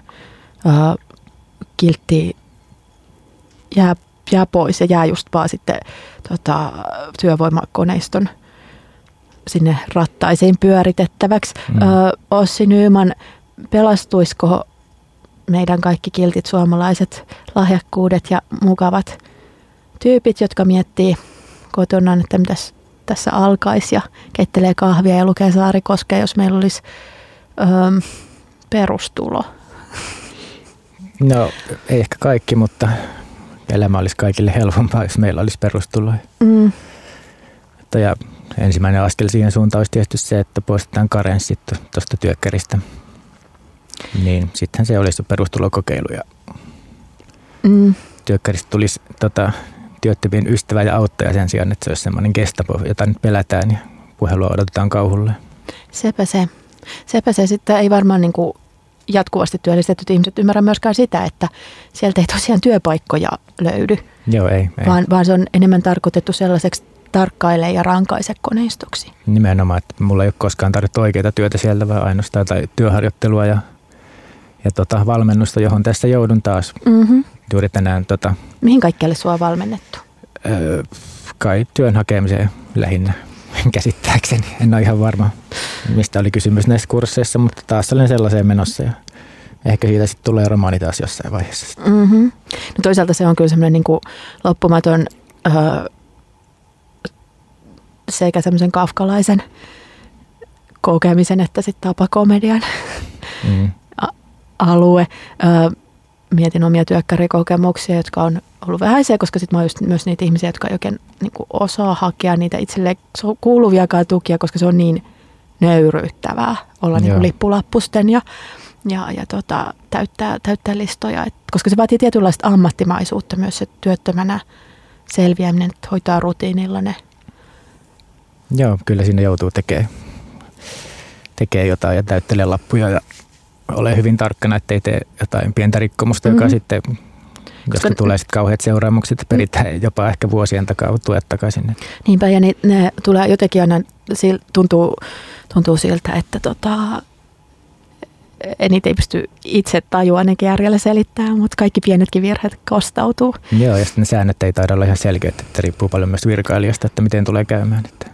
ää, kiltti jää jää pois ja jää just vaan sitten tota, työvoimakoneiston sinne rattaisiin pyöritettäväksi. Mm. Ö, Ossi Nyyman, pelastuisiko meidän kaikki kiltit suomalaiset lahjakkuudet ja mukavat tyypit, jotka miettii kotona, että mitäs tässä alkaisi ja keittelee kahvia ja lukee Saarikoskea, jos meillä olisi ö, perustulo. No ei ehkä kaikki, mutta elämä olisi kaikille helpompaa, jos meillä olisi perustulo. Mm. Ja ensimmäinen askel siihen suuntaan olisi tietysti se, että poistetaan karenssit tuosta työkkäristä. Niin sittenhän se olisi perustulokokeilu ja Mm. työkkäristä tulisi tota, työttömien ystävä ja auttaja sen sijaan, että se olisi semmoinen Gestapo, jota nyt pelätään ja puhelua odotetaan kauhulle. Sepä se. Sepä se sitten ei varmaan niin kuin jatkuvasti työllistetyt ihmiset ymmärrä myöskään sitä, että sieltä ei tosiaan työpaikkoja löydy, Joo, ei. ei. vaan, vaan se on enemmän tarkoitettu sellaiseksi tarkkaile ja rankaise koneistoksi. Nimenomaan, että mulla ei ole koskaan tarjottu oikeaa työtä sieltä, vaan ainoastaan tai työharjoittelua ja, ja tota, valmennusta, johon tässä joudun taas. Mm-hmm. Juuri tänään tota, Mihin kaikkialle sua on valmennettu? öö, kai työn hakemiseen lähinnä käsittääkseni. En ole ihan varma, mistä oli kysymys näissä kursseissa, mutta taas olen sellaiseen menossa ja ehkä siitä sitten tulee romaani taas jossain vaiheessa. Mm-hmm. No toisaalta se on kyllä semmoinen niin loppumaton öö, sekä semmoisen kafkalaisen kokemisen että sitten tapakomedian Mm. alue. Öö, mietin omia työkkärikokemuksia, jotka on ollut vähäisiä, koska sitten mä oon just myös niitä ihmisiä, jotka ei oikein niin kuin osaa hakea niitä itselleen kuuluviakaan tukia, koska se on niin nöyryyttävää olla niin kuin lippulappusten ja, ja, ja tota, täyttää, täyttää listoja. Et, koska se vaatii tietynlaista ammattimaisuutta myös se työttömänä selviäminen, että hoitaa rutiinilla ne. Joo, kyllä siinä joutuu tekemään tekee jotain ja täyttelee lappuja ja ole hyvin tarkkana, ettei tee jotain pientä rikkomusta, mm-hmm. joka Mhm. sitten, josta tulee sitten kauheat seuraamukset, peritään jopa ehkä vuosien takaa tuet takaisin. Niinpä, ja ne, ne tulee jotenkin aina, tuntuu, tuntuu siltä, että tota, niitä ei pysty itse tajua ainakin järjellä selittämään, mutta kaikki pienetkin virheet kostautuu. Joo, ja sitten ne säännöt ei taida olla ihan selkeät, että riippuu paljon myös virkailijasta, että miten tulee käymään. Että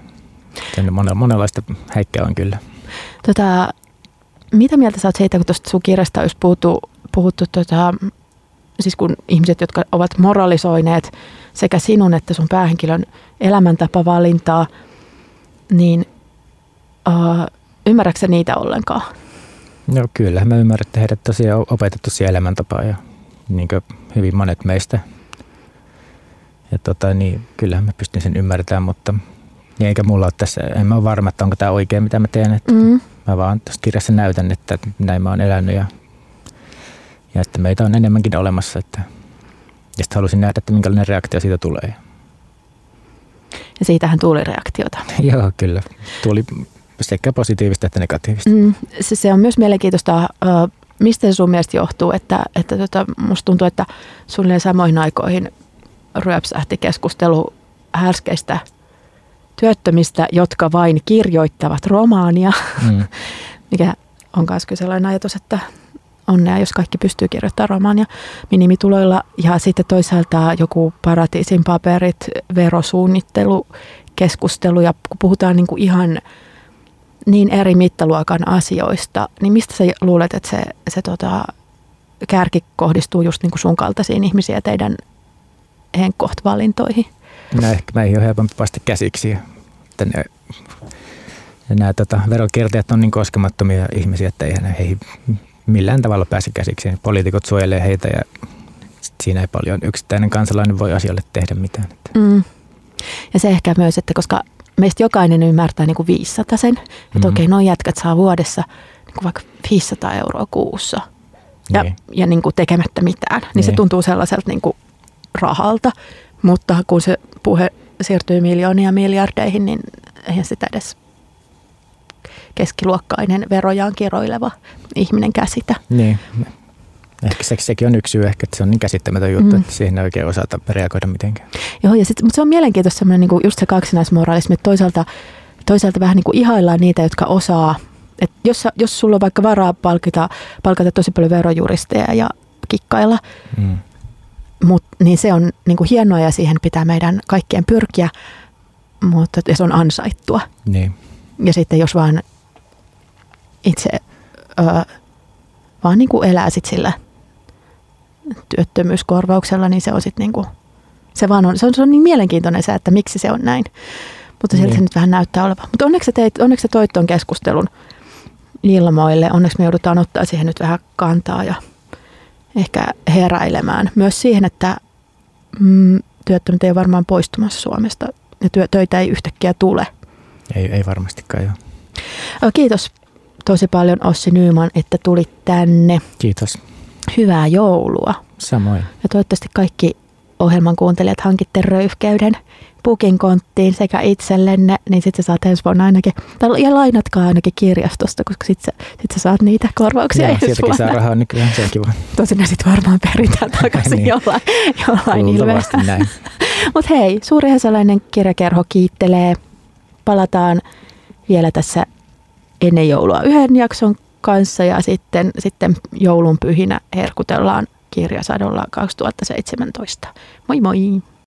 monenlaista häikkää on kyllä. Tota, mitä mieltä sä oot siitä, kun tuosta sun kirjasta olisi puhuttu, puhuttu tota, siis kun ihmiset, jotka ovat moralisoineet sekä sinun että sun päähenkilön elämäntapavalintaa, niin uh, ymmärrätkö niitä ollenkaan? No kyllä, mä ymmärrän, että heidät tosiaan opetettu siihen elämäntapaan ja niin hyvin monet meistä. Ja tota, niin, kyllähän mä pystyn sen ymmärtämään, mutta niin eikä mulla ole tässä, en mä ole varma, että onko tämä oikein, mitä mä teen. Että Mm. Mä vaan tuossa kirjassa näytän, että näin mä oon elänyt ja, ja että meitä on enemmänkin olemassa. Että, ja sitten halusin nähdä, että minkälainen reaktio siitä tulee. Ja siitähän tuli reaktiota. Joo, kyllä. Tuli sekä positiivista että negatiivista. Mm, se, se on myös mielenkiintoista, äh, mistä se sun mielestä johtuu, että, että tota, musta tuntuu, että suunnilleen samoihin aikoihin ryöpsähti keskustelu härskeistä työttömistä, jotka vain kirjoittavat romaania, Mm. mikä on myös kyllä sellainen ajatus, että onnea, jos kaikki pystyy kirjoittamaan romaania minimituloilla. Ja sitten toisaalta joku paratiisin paperit, verosuunnittelu, keskustelu ja kun puhutaan niin kuin ihan niin eri mittaluokan asioista, niin mistä sä luulet, että se, se tota, kärki kohdistuu just niin kuin sun kaltaisiin ihmisiä teidän henkkoht-valintoihin? No ehkä meihin on helpompi päästä käsiksi. Että ne, nämä tota, veronkiertäjät on niin koskemattomia ihmisiä, että eihän he ei millään tavalla pääse käsiksi. Poliitikot suojelee heitä ja siinä ei paljon yksittäinen kansalainen voi asialle tehdä mitään. Mm. Ja se ehkä myös, että koska meistä jokainen ymmärtää niin kuin 500 sen, että Mhm. okei, noin jätkät saa vuodessa niin kuin vaikka 500 euroa kuussa ja, Niin. ja niin kuin tekemättä mitään, niin, se Niin. tuntuu sellaiselta niin kuin rahalta, mutta kun se puhe siirtyy miljoonia miljardeihin, niin eihän sitä edes keskiluokkainen verojaan kiroileva ihminen käsitä. niin. Ehkä se, sekin on yksi syy, ehkä, että se on niin käsittämätön juttu, Mm. että siihen ei oikein osata reagoida mitenkään. Joo, ja sit, mutta se on mielenkiintoista semmoinen niin just se kaksinaismoralismi, että toisaalta, toisaalta vähän niin kuin ihaillaan niitä, jotka osaa, että jos, jos sulla on vaikka varaa palkita, palkata tosi paljon verojuristeja ja kikkailla, Mm. Mut, niin se on niin kuin hienoa ja siihen pitää meidän kaikkien pyrkiä, mutta se on ansaittua. Niin. Ja sitten jos vaan itse ö, vaan niin kuin elää sit sillä työttömyyskorvauksella, niin se on sitten niin kuin, se vaan on, se on, se on niin mielenkiintoinen se, että miksi se on näin. Mutta sieltä Niin. se nyt vähän näyttää olevan. Mutta onneksi teit, onneksi sä toit tuon keskustelun ilmoille. Onneksi me joudutaan ottaa siihen nyt vähän kantaa ja ehkä heräilemään. Myös siihen, että mm, työttömät ei ole varmaan poistumassa Suomesta ja työ, töitä ei yhtäkkiä tule. Ei, ei varmastikaan joo. Kiitos tosi paljon Ossi Nyyman, että tulit tänne. Kiitos. Hyvää joulua. Samoin. Ja toivottavasti kaikki ohjelman kuuntelijat hankitte röyhkeyden pukin konttiin sekä itsellenne, niin sitten sä saat ensi vuonna ainakin, tai ja lainatkaa ainakin kirjastosta, koska sitten sä, sit sä saat niitä korvauksia Joo, ensi sieltäkin saa vuonna. rahaa nykyään, se on kiva. Tosin ne sitten varmaan peritään takaisin Niin. jollain, jollain näin. Mutta hei, Suuri Hesalainen kirjakerho kiittelee. Palataan vielä tässä ennen joulua yhden jakson kanssa ja sitten, sitten joulun pyhinä herkutellaan kirjasadolla 2017. Moi moi!